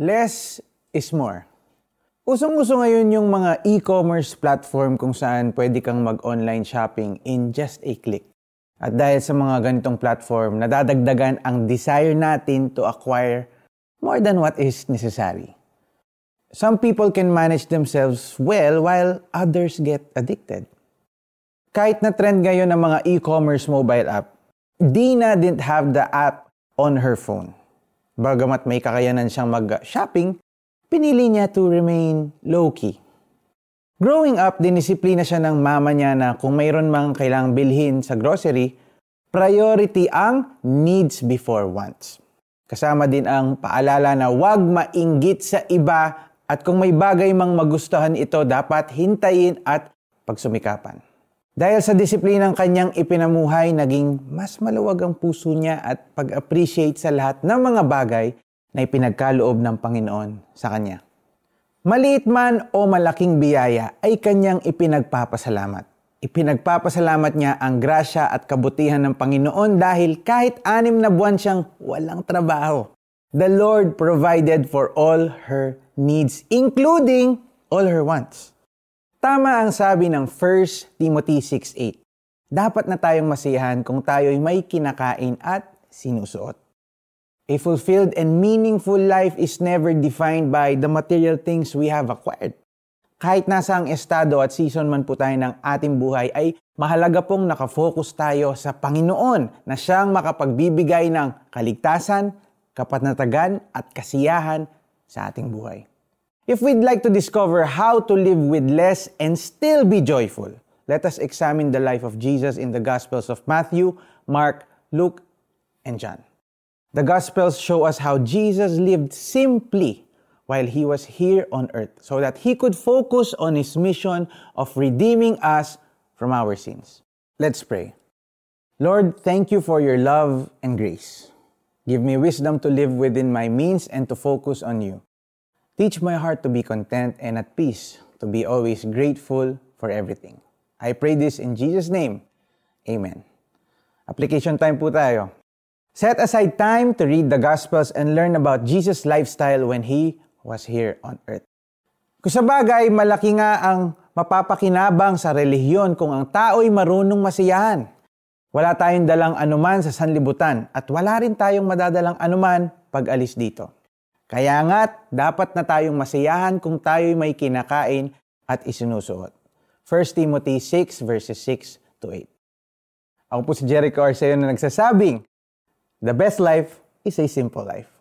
Less is more. Usong-uso ngayon yung mga e-commerce platform kung saan pwede kang mag-online shopping in just a click. At dahil sa mga ganitong platform, nadadagdagan ang desire natin to acquire more than what is necessary. Some people can manage themselves well while others get addicted. Kahit na trend ngayon ng mga e-commerce mobile app, Dina didn't have the app on her phone. Bagamat may kakayanan siyang mag-shopping, pinili niya to remain low-key. Growing up, dinisiplina siya ng mama niya na kung mayroon mang kailangang bilhin sa grocery, priority ang needs before wants. Kasama din ang paalala na huwag mainggit sa iba at kung may bagay mang magustuhan ito, dapat hintayin at pagsumikapan. Dahil sa disiplinang kanyang ipinamuhay, naging mas maluwag ang puso niya at pag-appreciate sa lahat ng mga bagay na ipinagkaloob ng Panginoon sa kanya. Maliit man o malaking biyaya ay kanyang ipinagpapasalamat. Ipinagpapasalamat niya ang grasya at kabutihan ng Panginoon dahil kahit anim na buwan siyang walang trabaho. The Lord provided for all her needs, including all her wants. Tama ang sabi ng 1 Timothy 6.8. Dapat na tayong masiyahan kung tayo'y may kinakain at sinusuot. A fulfilled and meaningful life is never defined by the material things we have acquired. Kahit nasa ang estado at season man po tayo ng ating buhay, ay mahalaga pong nakafocus tayo sa Panginoon na siyang makapagbibigay ng kaligtasan, kapatnatagan at kasiyahan sa ating buhay. If we'd like to discover how to live with less and still be joyful, let us examine the life of Jesus in the Gospels of Matthew, Mark, Luke, and John. The Gospels show us how Jesus lived simply while he was here on earth so that he could focus on his mission of redeeming us from our sins. Let's pray. Lord, thank you for your love and grace. Give me wisdom to live within my means and to focus on you. Teach my heart to be content and at peace, to be always grateful for everything. I pray this in Jesus' name. Amen. Application time po tayo. Set aside time to read the Gospels and learn about Jesus' lifestyle when He was here on earth. Kung sa bagay, malaki nga ang mapapakinabang sa relihiyon kung ang tao'y marunong masiyahan. Wala tayong dalang anuman sa sanlibutan at wala rin tayong madadalang anuman pag alis dito. Kaya nga't dapat na tayong masiyahan kung tayo'y may kinakain at isinusuot. 1 Timothy 6 verses 6 to 8. Ako po si Jericho Arceo na nagsasabing, The best life is a simple life.